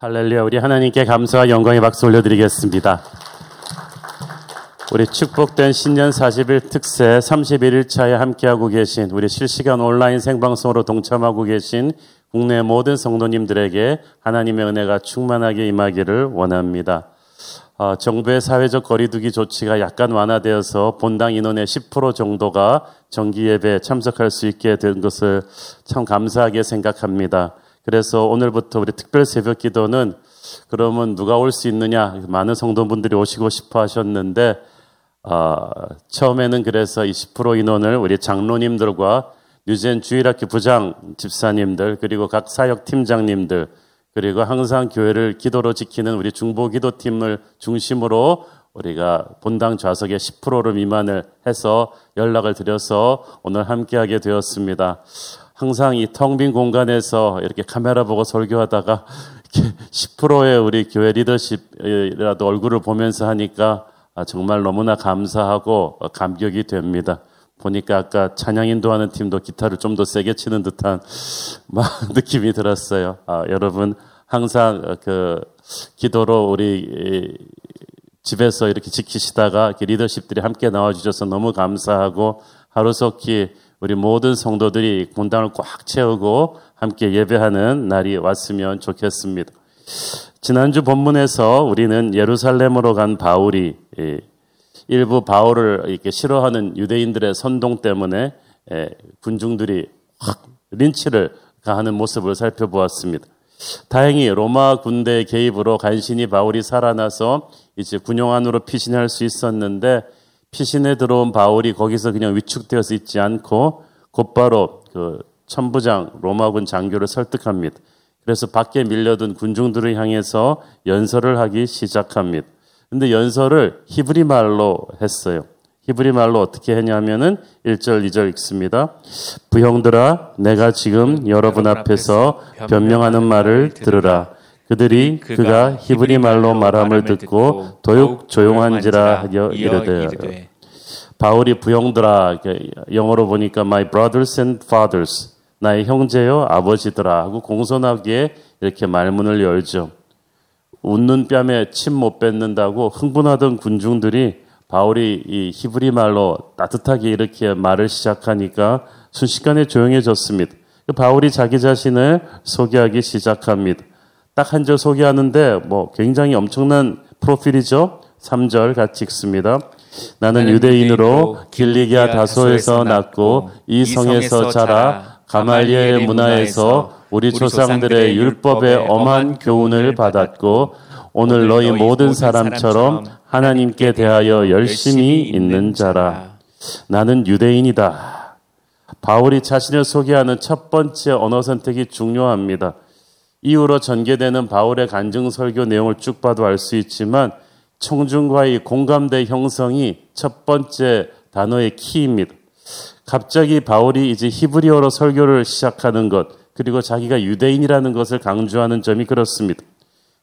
할렐루야, 우리 하나님께 감사와 영광의 박수 올려드리겠습니다. 우리 축복된 신년 40일 특세 31일차에 함께하고 계신 우리 실시간 온라인 생방송으로 동참하고 계신 국내 모든 성도님들에게 하나님의 은혜가 충만하게 임하기를 원합니다. 어, 정부의 사회적 거리두기 조치가 약간 완화되어서 본당 인원의 10% 정도가 정기 예배에 참석할 수 있게 된 것을 참 감사하게 생각합니다. 그래서 오늘부터 우리 특별 새벽 기도는 그러면 누가 올 수 있느냐 많은 성도분들이 오시고 싶어 하셨는데 어, 처음에는 그래서 20% 인원을 우리 장로님들과 뉴젠 주일학교 부장 집사님들 그리고 각 사역 팀장님들 그리고 항상 교회를 기도로 지키는 우리 중보 기도팀을 중심으로 우리가 본당 좌석의 10%를 미만을 해서 연락을 드려서 오늘 함께하게 되었습니다. 항상 이 텅 빈 공간에서 이렇게 카메라 보고 설교하다가 이렇게 10%의 우리 교회 리더십이라도 얼굴을 보면서 하니까 아, 정말 너무나 감사하고 감격이 됩니다. 보니까 아까 찬양 인도하는 팀도 기타를 좀 더 세게 치는 듯한 느낌이 들었어요. 아, 여러분 항상 그 기도로 우리 집에서 이렇게 지키시다가 리더십들이 함께 나와주셔서 너무 감사하고 하루속히 우리 모든 성도들이 본당을 꽉 채우고 함께 예배하는 날이 왔으면 좋겠습니다. 지난주 본문에서 우리는 예루살렘으로 간 바울이 예, 일부 바울을 이렇게 싫어하는 유대인들의 선동 때문에 예, 군중들이 확 린치를 가하는 모습을 살펴보았습니다. 다행히 로마 군대의 개입으로 간신히 바울이 살아나서 이제 군용 안으로 피신할 수 있었는데 피신에 들어온 바울이 거기서 그냥 위축되어서 있지 않고 곧바로 그 천부장 로마군 장교를 설득합니다. 그래서 밖에 밀려든 군중들을 향해서 연설을 하기 시작합니다. 근데 연설을 히브리 말로 했어요. 히브리 말로 어떻게 했냐면은 1절, 2절 읽습니다. 부형들아, 내가 지금 여러분 앞에서 변명하는 말을 들으라. 그들이 그가 히브리 말로 말함을 듣고 더욱 조용한지라 하여 이르되 바울이 부형들아 영어로 보니까 my brothers and fathers 나의 형제요 아버지들아 하고 공손하게 이렇게 말문을 열죠. 웃는 뺨에 침 못 뱉는다고 흥분하던 군중들이 바울이 이 히브리 말로 따뜻하게 이렇게 말을 시작하니까 순식간에 조용해졌습니다. 바울이 자기 자신을 소개하기 시작합니다. 딱 한 절 소개하는데 뭐 굉장히 엄청난 프로필이죠. 3절 같이 읽습니다. 나는 유대인으로 길리기아 다소에서 났고 이 성에서 자라 가말리엘 문화에서 우리 조상들의 율법의 엄한 교훈을 받았고 오늘 너희 모든 사람처럼 하나님께 대하여 열심히 있는 자라. 나는 유대인이다. 바울이 자신을 소개하는 첫 번째 언어 선택이 중요합니다. 이후로 전개되는 바울의 간증 설교 내용을 쭉 봐도 알 수 있지만 청중과의 공감대 형성이 첫 번째 단어의 키입니다. 갑자기 바울이 이제 히브리어로 설교를 시작하는 것, 그리고 자기가 유대인이라는 것을 강조하는 점이 그렇습니다.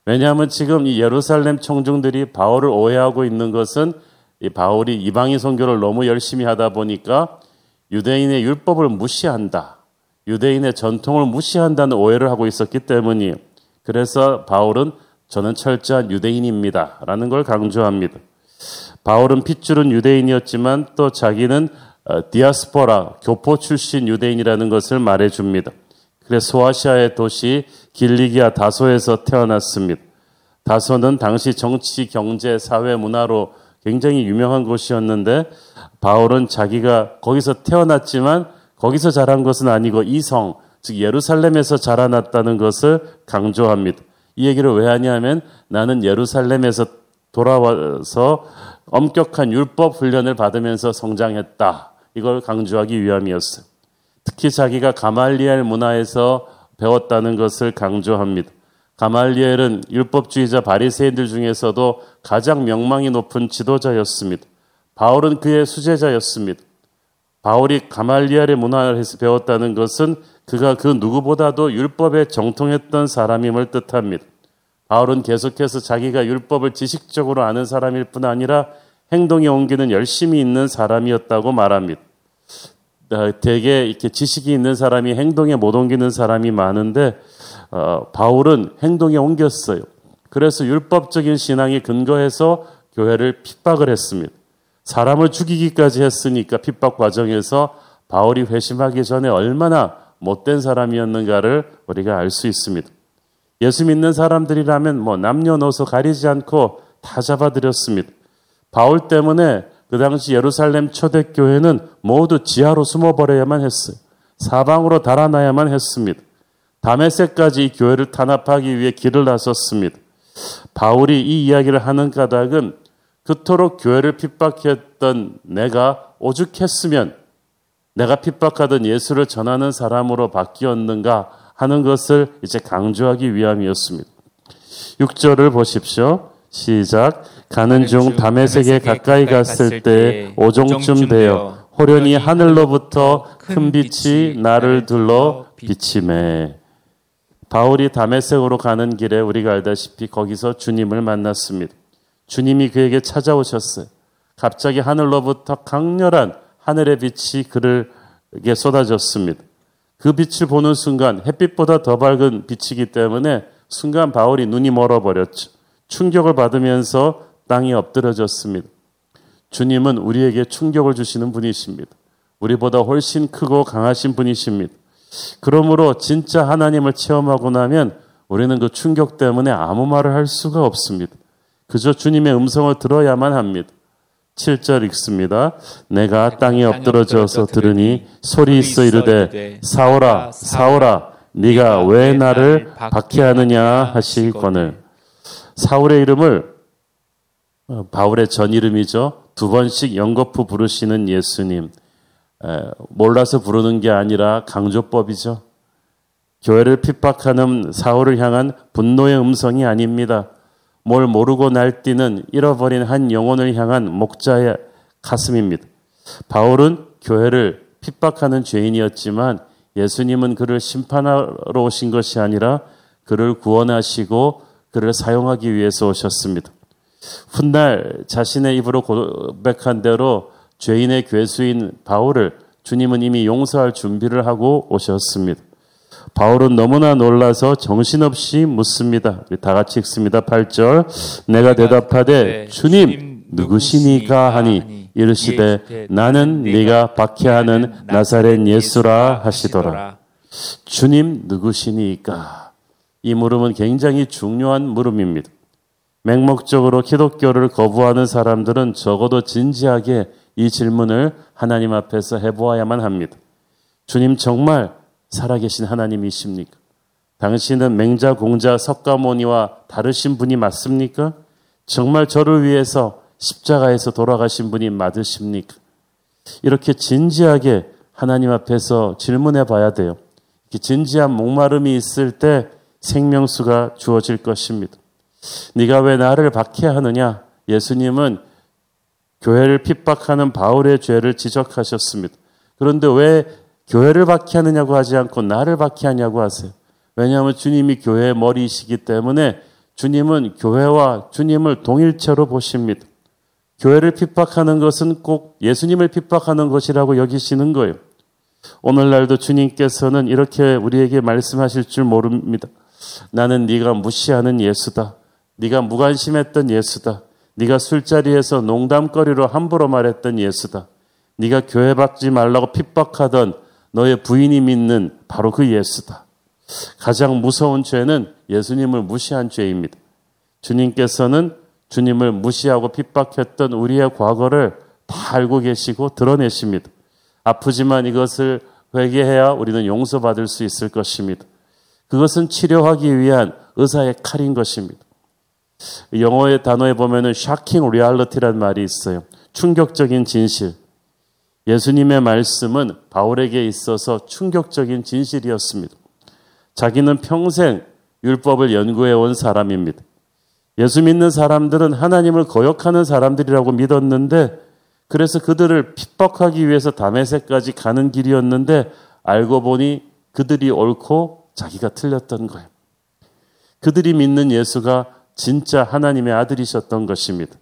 왜냐하면 지금 이 예루살렘 청중들이 바울을 오해하고 있는 것은 이 바울이 이방인 선교를 너무 열심히 하다 보니까 유대인의 율법을 무시한다. 유대인의 전통을 무시한다는 오해를 하고 있었기 때문이에요. 그래서 바울은 저는 철저한 유대인입니다. 라는 걸 강조합니다. 바울은 핏줄은 유대인이었지만 또 자기는 어, 디아스포라, 교포 출신 유대인이라는 것을 말해줍니다. 그래서 소아시아의 도시 길리기아 다소에서 태어났습니다. 다소는 당시 정치, 경제, 사회, 문화로 굉장히 유명한 곳이었는데 바울은 자기가 거기서 태어났지만 거기서 자란 것은 아니고 이 성, 즉 예루살렘에서 자라났다는 것을 강조합니다. 이 얘기를 왜 하냐면 나는 예루살렘에서 돌아와서 엄격한 율법 훈련을 받으면서 성장했다. 이걸 강조하기 위함이었어요. 특히 자기가 가말리엘 문화에서 배웠다는 것을 강조합니다. 가말리엘은 율법주의자 바리새인들 중에서도 가장 명망이 높은 지도자였습니다. 바울은 그의 수제자였습니다. 바울이 가말리엘의 문화에서 배웠다는 것은 그가 그 누구보다도 율법에 정통했던 사람임을 뜻합니다. 바울은 계속해서 자기가 율법을 지식적으로 아는 사람일 뿐 아니라 행동에 옮기는 열심히 있는 사람이었다고 말합니다. 어, 대개 이렇게 지식이 있는 사람이 행동에 못 옮기는 사람이 많은데 어, 바울은 행동에 옮겼어요. 그래서 율법적인 신앙에 근거해서 교회를 핍박을 했습니다. 사람을 죽이기까지 했으니까 핍박 과정에서 바울이 회심하기 전에 얼마나 못된 사람이었는가를 우리가 알 수 있습니다. 예수 믿는 사람들이라면 뭐 남녀노소 가리지 않고 다 잡아들였습니다. 바울 때문에 그 당시 예루살렘 초대교회는 모두 지하로 숨어버려야만 했어요. 사방으로 달아나야만 했습니다. 이 교회를 탄압하기 위해 길을 나섰습니다. 바울이 이 이야기를 하는 까닭은 그토록 교회를 핍박했던 내가 오죽했으면 내가 핍박하던 예수를 전하는 사람으로 바뀌었는가 하는 것을 이제 강조하기 위함이었습니다. 6절을 보십시오. 시작. 가는 중 담에색에 가까이 갔을 때 오종쯤 되어 호련히 하늘로부터 큰 빛이 나를 둘러 비침해. 바울이 다메섹으로 가는 길에 우리가 알다시피 거기서 주님을 만났습니다. 주님이 그에게 찾아오셨어요. 갑자기 하늘로부터 강렬한 하늘의 빛이 그를게 쏟아졌습니다. 그 빛을 보는 순간 햇빛보다 더 밝은 빛이기 때문에 순간 바울이 눈이 멀어버렸죠. 충격을 받으면서 땅이 엎드려졌습니다. 주님은 우리에게 충격을 주시는 분이십니다. 우리보다 훨씬 크고 강하신 분이십니다. 그러므로 진짜 하나님을 체험하고 나면 우리는 그 충격 때문에 아무 말을 할 수가 없습니다. 그저 주님의 음성을 들어야만 합니다. 7절 읽습니다. 내가 땅에 엎드러져서 들으니 소리 있어 이르되 사오라 사오라 네가 왜 나를 박해하느냐 하시거늘 사울의 이름을 어, 바울의 전 이름이죠. 두 번씩 연거푸 부르시는 예수님. 몰라서 부르는 게 아니라 강조법이죠. 교회를 핍박하는 사울을 향한 분노의 음성이 아닙니다. 뭘 모르고 날뛰는 잃어버린 한 영혼을 향한 목자의 가슴입니다. 바울은 교회를 핍박하는 죄인이었지만 예수님은 그를 심판하러 오신 것이 아니라 그를 구원하시고 그를 사용하기 위해서 오셨습니다. 훗날 자신의 입으로 고백한 대로 죄인의 괴수인 바울을 주님은 이미 용서할 준비를 하고 오셨습니다. 바울은 너무나 놀라서 정신없이 묻습니다. 다 같이 읽습니다. 8절. 내가 대답하되 주님 누구시니까 하니 이르시되 나는 네가 박해하는 나사렛 예수라 하시더라. 주님 누구시니까? 이 물음은 굉장히 중요한 물음입니다. 맹목적으로 기독교를 거부하는 사람들은 적어도 진지하게 이 질문을 하나님 앞에서 해보아야만 합니다. 주님 정말 살아계신 하나님이십니까? 당신은 맹자, 공자, 석가모니와 다르신 분이 맞습니까? 정말 저를 위해서 십자가에서 돌아가신 분이 맞으십니까? 이렇게 진지하게 하나님 앞에서 질문해 봐야 돼요. 진지한 목마름이 있을 때 생명수가 주어질 것입니다. 네가 왜 나를 박해하느냐? 예수님은 교회를 핍박하는 바울의 죄를 지적하셨습니다. 그런데 왜 교회를 박해하느냐고 하지 않고 나를 박해하냐고 하세요. 왜냐하면 주님이 교회의 머리이시기 때문에 주님은 교회와 주님을 동일체로 보십니다. 교회를 핍박하는 것은 꼭 예수님을 핍박하는 것이라고 여기시는 거예요. 오늘날도 주님께서는 이렇게 우리에게 말씀하실 줄 모릅니다. 나는 네가 무시하는 예수다. 네가 무관심했던 예수다. 네가 술자리에서 농담거리로 함부로 말했던 예수다. 네가 교회 받지 말라고 핍박하던 너의 부인이 믿는 바로 그 예수다. 가장 무서운 죄는 예수님을 무시한 죄입니다. 주님께서는 주님을 무시하고 핍박했던 우리의 과거를 다 알고 계시고 드러내십니다. 아프지만 이것을 회개해야 우리는 용서받을 수 있을 것입니다. 그것은 치료하기 위한 의사의 칼인 것입니다. 영어의 단어에 보면은 shocking reality라는 말이 있어요. 충격적인 진실. 예수님의 말씀은 바울에게 있어서 충격적인 진실이었습니다. 자기는 평생 율법을 연구해 온 사람입니다. 예수 믿는 사람들은 하나님을 거역하는 사람들이라고 믿었는데 그래서 그들을 핍박하기 위해서 담에색까지 가는 길이었는데 알고 보니 그들이 옳고 자기가 틀렸던 거예요. 그들이 믿는 예수가 진짜 하나님의 아들이셨던 것입니다.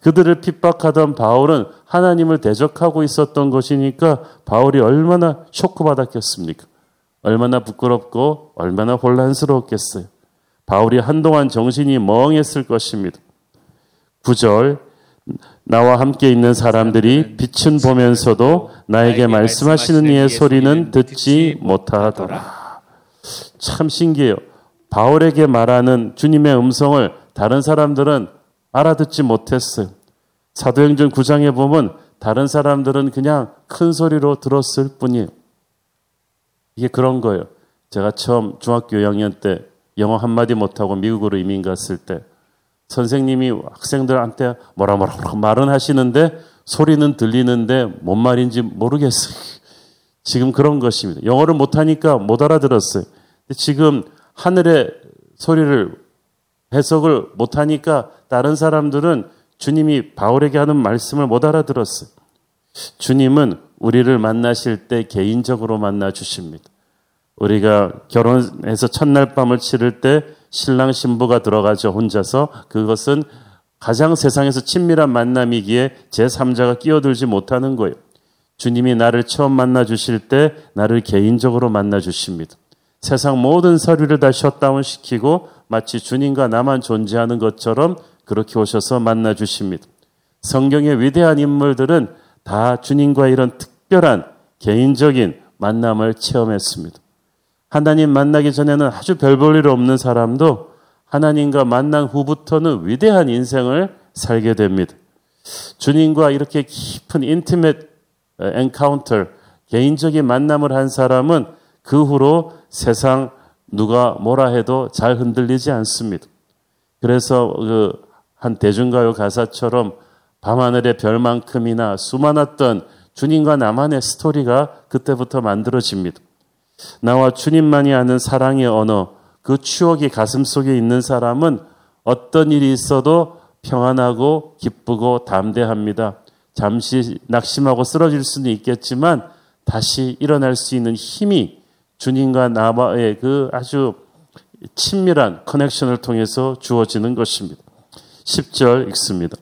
그들을 핍박하던 바울은 하나님을 대적하고 있었던 것이니까 바울이 얼마나 쇼크받았겠습니까? 얼마나 부끄럽고 얼마나 혼란스러웠겠어요. 바울이 한동안 정신이 멍했을 것입니다. 9절 나와 함께 있는 사람들이 빛은 보면서도 나에게 말씀하시는 이의 소리는 듣지 못하더라. 참 신기해요. 바울에게 말하는 주님의 음성을 다른 사람들은 알아듣지 못했어요. 사도행전 9장에 보면 다른 사람들은 그냥 큰 소리로 들었을 뿐이에요. 이게 그런 거예요. 제가 처음 중학교 2학년 때 영어 한마디 못하고 미국으로 이민 갔을 때 선생님이 학생들한테 뭐라 뭐라 뭐라 말은 하시는데 소리는 들리는데 뭔 말인지 모르겠어요. 지금 그런 것입니다. 영어를 못하니까 못 알아들었어요. 지금 하늘의 소리를 해석을 못하니까 다른 사람들은 주님이 바울에게 하는 말씀을 못 알아들었어요. 주님은 우리를 만나실 때 개인적으로 만나 주십니다. 우리가 결혼해서 첫날 밤을 치를 때 신랑 신부가 들어가죠. 혼자서. 그것은 가장 세상에서 친밀한 만남이기에 제3자가 끼어들지 못하는 거예요. 주님이 나를 처음 만나 주실 때 나를 개인적으로 만나 주십니다. 세상 모든 서류를 다 셧다운 시키고 마치 주님과 나만 존재하는 것처럼 그렇게 오셔서 만나 주십니다. 성경의 위대한 인물들은 다 주님과 이런 특별한 개인적인 만남을 체험했습니다. 하나님 만나기 전에는 아주 별 볼 일 없는 사람도 하나님과 만난 후부터는 위대한 인생을 살게 됩니다. 주님과 이렇게 깊은 intimate encounter 개인적인 만남을 한 사람은 그 후로 세상 누가 뭐라 해도 잘 흔들리지 않습니다. 그래서 그 한 대중가요 가사처럼 밤하늘의 별만큼이나 수많았던 주님과 나만의 스토리가 그때부터 만들어집니다. 나와 주님만이 아는 사랑의 언어, 그 추억이 가슴 속에 있는 사람은 어떤 일이 있어도 평안하고 기쁘고 담대합니다. 잠시 낙심하고 쓰러질 수는 있겠지만 다시 일어날 수 있는 힘이 주님과 나와의 그 아주 친밀한 커넥션을 통해서 주어지는 것입니다. 10절 읽습니다.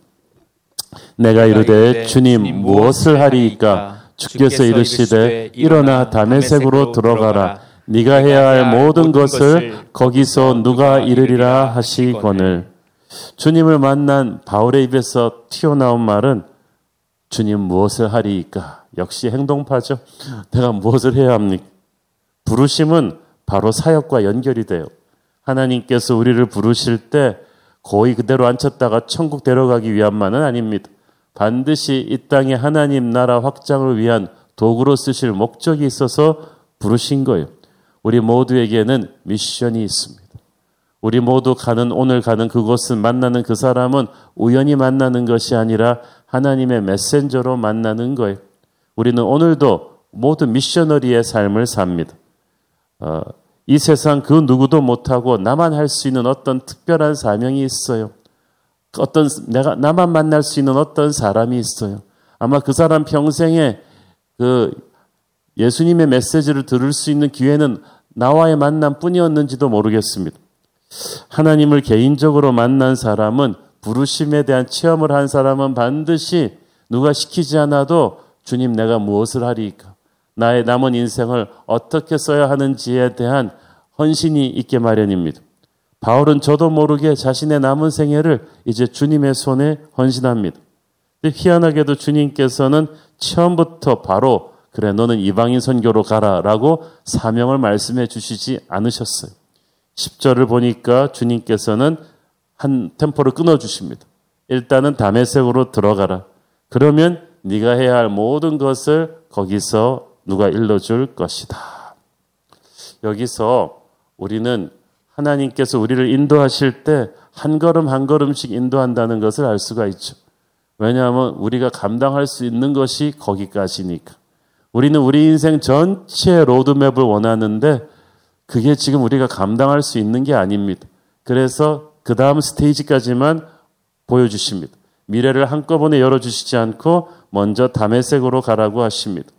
내가 이르되 주님 무엇을 하리이까 주께서 이르시되 일어나 담에색으로 들어가라 네가 해야 할 모든 것을 거기서 누가 이르리라 하시거늘 주님을 만난 바울의 입에서 튀어나온 말은 주님 무엇을 하리이까 역시 행동파죠. 내가 무엇을 해야 합니까? 부르심은 바로 사역과 연결이 돼요. 하나님께서 우리를 부르실 때 거의 그대로 앉혔다가 천국 데려가기 위함만은 아닙니다. 반드시 이 땅에 하나님 나라 확장을 위한 도구로 쓰실 목적이 있어서 부르신 거예요. 우리 모두에게는 미션이 있습니다. 우리 모두 가는 오늘 가는 그곳은 만나는 그 사람은 우연히 만나는 것이 아니라 하나님의 메신저로 만나는 거예요. 우리는 오늘도 모두 미셔너리의 삶을 삽니다. 어, 이 세상 그 누구도 못하고 나만 할 수 있는 어떤 특별한 사명이 있어요. 어떤 내가 나만 만날 수 있는 어떤 사람이 있어요. 아마 그 사람 평생에 그 예수님의 메시지를 들을 수 있는 기회는 나와의 만남뿐이었는지도 모르겠습니다. 하나님을 개인적으로 만난 사람은 부르심에 대한 체험을 한 사람은 반드시 누가 시키지 않아도 주님 내가 무엇을 하리까? 나의 남은 인생을 어떻게 써야 하는지에 대한 헌신이 있게 마련입니다. 바울은 저도 모르게 자신의 남은 생애를 이제 주님의 손에 헌신합니다. 희한하게도 주님께서는 처음부터 바로 그래 너는 이방인 선교로 가라라고 사명을 말씀해 주시지 않으셨어요. 10절을 보니까 주님께서는 한 템포를 끊어 주십니다. 일단은 담에색으로 들어가라. 그러면 네가 해야 할 모든 것을 거기서 누가 일러줄 것이다. 여기서 우리는 하나님께서 우리를 인도하실 때 한 걸음 한 걸음씩 인도한다는 것을 알 수가 있죠. 왜냐하면 우리가 감당할 수 있는 것이 거기까지니까. 우리는 우리 인생 전체 로드맵을 원하는데 그게 지금 우리가 감당할 수 있는 게 아닙니다. 그래서 그 다음 스테이지까지만 보여주십니다. 미래를 한꺼번에 열어주시지 않고 먼저 담의색으로 가라고 하십니다.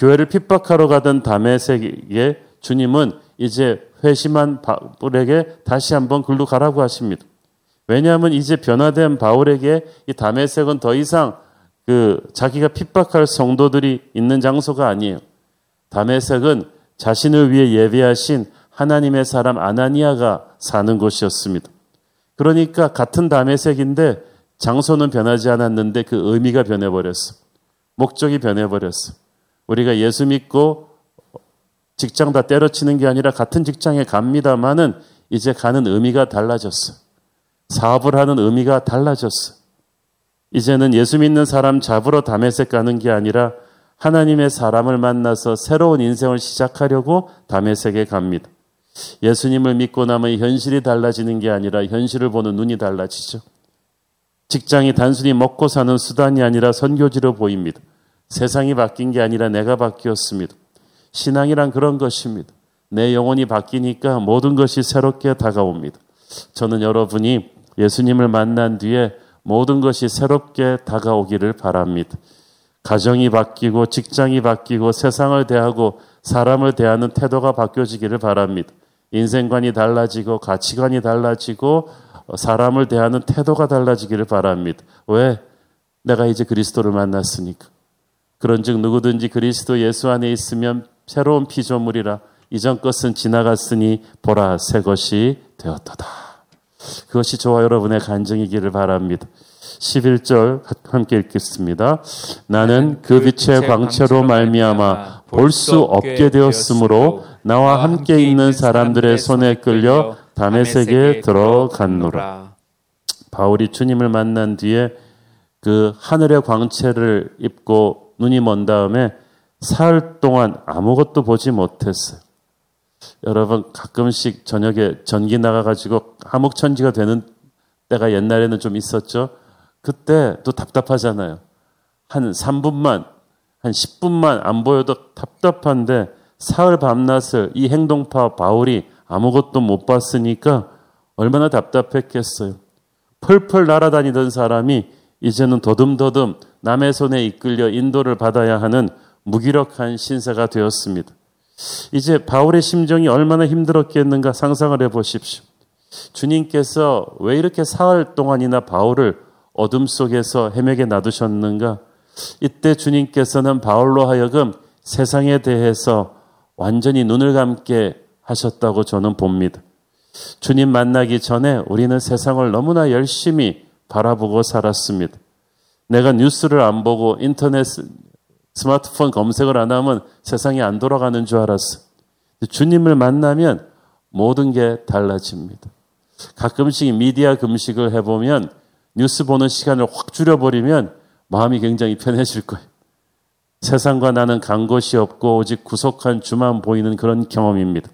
교회를 핍박하러 가던 담의색에 주님은 이제 회심한 바울에게 다시 한번 글로 가라고 하십니다. 왜냐하면 이제 변화된 바울에게 이 담에색은 더 이상 그 자기가 핍박할 성도들이 있는 장소가 아니에요. 담에색은 자신을 위해 예배하신 하나님의 사람 아나니아가 사는 곳이었습니다. 그러니까 같은 담의색인데 장소는 변하지 않았는데 그 의미가 변해버렸어. 목적이 변해버렸어. 우리가 예수 믿고 직장 다 때려치는 게 아니라 같은 직장에 갑니다만은 이제 가는 의미가 달라졌어. 사업을 하는 의미가 달라졌어. 이제는 예수 믿는 사람 잡으러 담에색 가는 게 아니라 하나님의 사람을 만나서 새로운 인생을 시작하려고 담에색에 갑니다. 예수님을 믿고 나면 현실이 달라지는 게 아니라 현실을 보는 눈이 달라지죠. 직장이 단순히 먹고 사는 수단이 아니라 선교지로 보입니다. 세상이 바뀐 게 아니라 내가 바뀌었습니다. 신앙이란 그런 것입니다. 내 영혼이 바뀌니까 모든 것이 새롭게 다가옵니다. 저는 여러분이 예수님을 만난 뒤에 모든 것이 새롭게 다가오기를 바랍니다. 가정이 바뀌고 직장이 바뀌고 세상을 대하고 사람을 대하는 태도가 바뀌어지기를 바랍니다. 인생관이 달라지고 가치관이 달라지고 사람을 대하는 태도가 달라지기를 바랍니다. 왜? 내가 이제 그리스도를 만났으니까. 그런즉 누구든지 그리스도 예수 안에 있으면 새로운 피조물이라 이전 것은 지나갔으니 보라 새 것이 되었도다. 그것이 저와 여러분의 간증이기를 바랍니다. 11절 함께 읽겠습니다. 나는 그 빛의 광채로 말미암아 볼 수 없게 되었으므로 나와 함께 있는 사람들의 손에 끌려 담에색에 들어갔노라. 바울이 주님을 만난 뒤에 그 하늘의 광채를 입고 눈이 먼 다음에 사흘 동안 아무것도 보지 못했어요. 여러분 가끔씩 저녁에 전기 나가가지고 암흑천지가 되는 때가 옛날에는 좀 있었죠. 그때 또 답답하잖아요. 한 3분만, 한 10분만 안 보여도 답답한데 사흘 밤낮을 이 행동파 바울이 아무것도 못 봤으니까 얼마나 답답했겠어요. 펄펄 날아다니던 사람이 이제는 더듬더듬 남의 손에 이끌려 인도를 받아야 하는 무기력한 신세가 되었습니다. 이제 바울의 심정이 얼마나 힘들었겠는가 상상을 해 보십시오. 주님께서 왜 이렇게 사흘 동안이나 바울을 어둠 속에서 헤매게 놔두셨는가? 이때 주님께서는 바울로 하여금 세상에 대해서 완전히 눈을 감게 하셨다고 저는 봅니다. 주님 만나기 전에 우리는 세상을 너무나 열심히 바라보고 살았습니다. 내가 뉴스를 안 보고 인터넷 스마트폰 검색을 안 하면 세상이 안 돌아가는 줄 알았어. 주님을 만나면 모든 게 달라집니다. 가끔씩 미디어 금식을 해보면 뉴스 보는 시간을 확 줄여버리면 마음이 굉장히 편해질 거예요. 세상과 나는 간 곳이 없고 오직 구속한 주만 보이는 그런 경험입니다.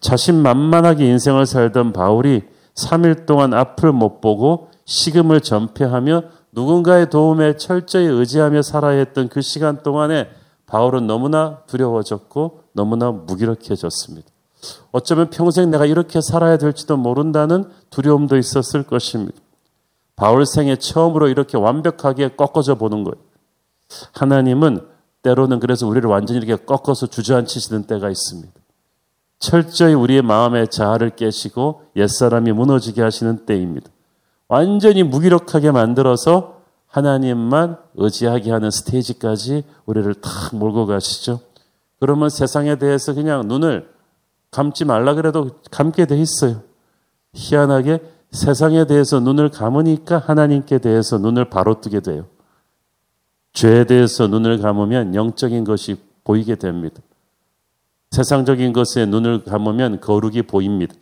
자신만만하게 인생을 살던 바울이 3일 동안 앞을 못 보고 식음을 전폐하며 누군가의 도움에 철저히 의지하며 살아야 했던 그 시간 동안에 바울은 너무나 두려워졌고 너무나 무기력해졌습니다. 어쩌면 평생 내가 이렇게 살아야 될지도 모른다는 두려움도 있었을 것입니다. 바울 생애 처음으로 이렇게 완벽하게 꺾어져 보는 거예요. 하나님은 때로는 그래서 우리를 완전히 이렇게 꺾어서 주저앉히시는 때가 있습니다. 철저히 우리의 마음의 자아를 깨시고 옛사람이 무너지게 하시는 때입니다. 완전히 무기력하게 만들어서 하나님만 의지하게 하는 스테이지까지 우리를 탁 몰고 가시죠. 그러면 세상에 대해서 그냥 눈을 감지 말라 그래도 감게 돼 있어요. 희한하게 세상에 대해서 눈을 감으니까 하나님께 대해서 눈을 바로 뜨게 돼요. 죄에 대해서 눈을 감으면 영적인 것이 보이게 됩니다. 세상적인 것에 눈을 감으면 거룩이 보입니다.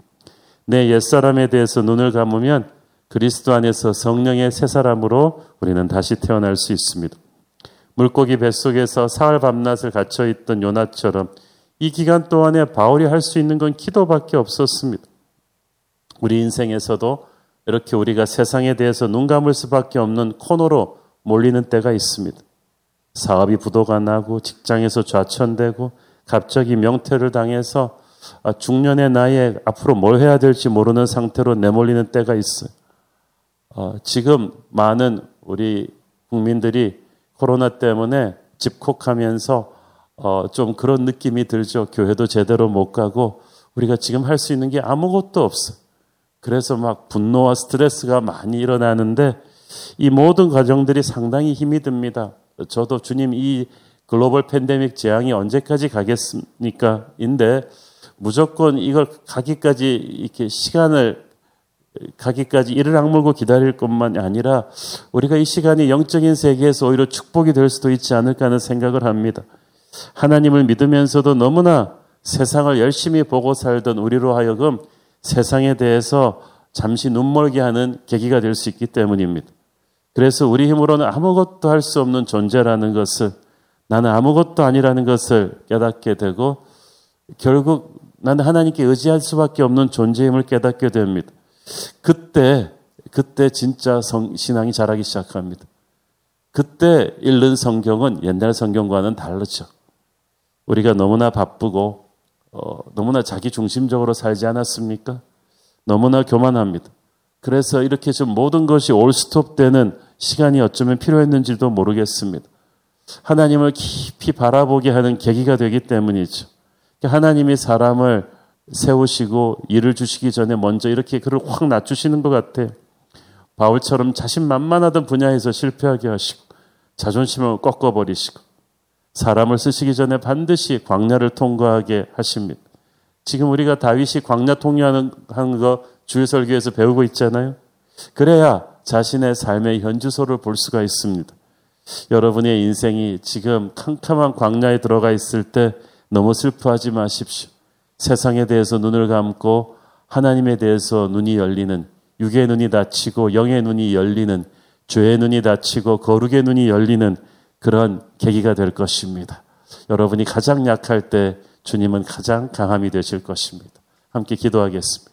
내 옛사람에 대해서 눈을 감으면 그리스도 안에서 성령의 새 사람으로 우리는 다시 태어날 수 있습니다. 물고기 뱃속에서 사흘 밤낮을 갇혀 있던 요나처럼 이 기간 동안에 바울이 할 수 있는 건 기도밖에 없었습니다. 우리 인생에서도 이렇게 우리가 세상에 대해서 눈 감을 수밖에 없는 코너로 몰리는 때가 있습니다. 사업이 부도가 나고 직장에서 좌천되고 갑자기 명퇴를 당해서 아, 중년의 나이에 앞으로 뭘 해야 될지 모르는 상태로 내몰리는 때가 있어요. 어, 지금 많은 우리 국민들이 코로나 때문에 집콕하면서 어, 좀 그런 느낌이 들죠. 교회도 제대로 못 가고 우리가 지금 할 수 있는 게 아무것도 없어. 그래서 막 분노와 스트레스가 많이 일어나는데 이 모든 과정들이 상당히 힘이 듭니다. 저도 주님 이 글로벌 팬데믹 재앙이 언제까지 가겠습니까? 인데 무조건 이걸 가기까지 이렇게 시간을 가기까지 이를 악물고 기다릴 것만 아니라 우리가 이 시간이 영적인 세계에서 오히려 축복이 될 수도 있지 않을까 하는 생각을 합니다. 하나님을 믿으면서도 너무나 세상을 열심히 보고 살던 우리로 하여금 세상에 대해서 잠시 눈멀게 하는 계기가 될 수 있기 때문입니다. 그래서 우리 힘으로는 아무것도 할 수 없는 존재라는 것을 나는 아무것도 아니라는 것을 깨닫게 되고 결국 나는 하나님께 의지할 수밖에 없는 존재임을 깨닫게 됩니다. 그때 그때 진짜 성, 신앙이 자라기 시작합니다. 그때 읽는 성경은 옛날 성경과는 다르죠. 우리가 너무나 바쁘고 어, 너무나 자기 중심적으로 살지 않았습니까? 너무나 교만합니다. 그래서 이렇게 좀 모든 것이 올스톱되는 시간이 어쩌면 필요했는지도 모르겠습니다. 하나님을 깊이 바라보게 하는 계기가 되기 때문이죠. 하나님이 사람을 세우시고 일을 주시기 전에 먼저 이렇게 그를 확 낮추시는 것 같아요. 바울처럼 자신만만하던 분야에서 실패하게 하시고 자존심을 꺾어버리시고 사람을 쓰시기 전에 반드시 광야를 통과하게 하십니다. 지금 우리가 다윗이 광야 통과하는 거 주일 설교에서 배우고 있잖아요. 그래야 자신의 삶의 현주소를 볼 수가 있습니다. 여러분의 인생이 지금 캄캄한 광야에 들어가 있을 때 너무 슬퍼하지 마십시오. 세상에 대해서 눈을 감고 하나님에 대해서 눈이 열리는 육의 눈이 닫히고 영의 눈이 열리는 죄의 눈이 닫히고 거룩의 눈이 열리는 그런 계기가 될 것입니다. 여러분이 가장 약할 때 주님은 가장 강함이 되실 것입니다. 함께 기도하겠습니다.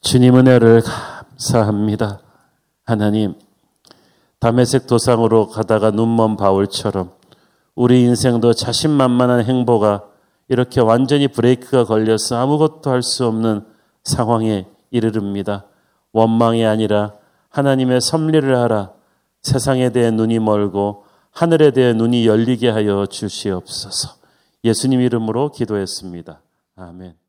주님 은혜를 감사합니다. 하나님, 담에색 도상으로 가다가 눈먼 바울처럼 우리 인생도 자신만만한 행보가 이렇게 완전히 브레이크가 걸려서 아무것도 할 수 없는 상황에 이르릅니다. 원망이 아니라 하나님의 섭리를 하라. 세상에 대해 눈이 멀고 하늘에 대해 눈이 열리게 하여 주시옵소서. 예수님 이름으로 기도했습니다. 아멘.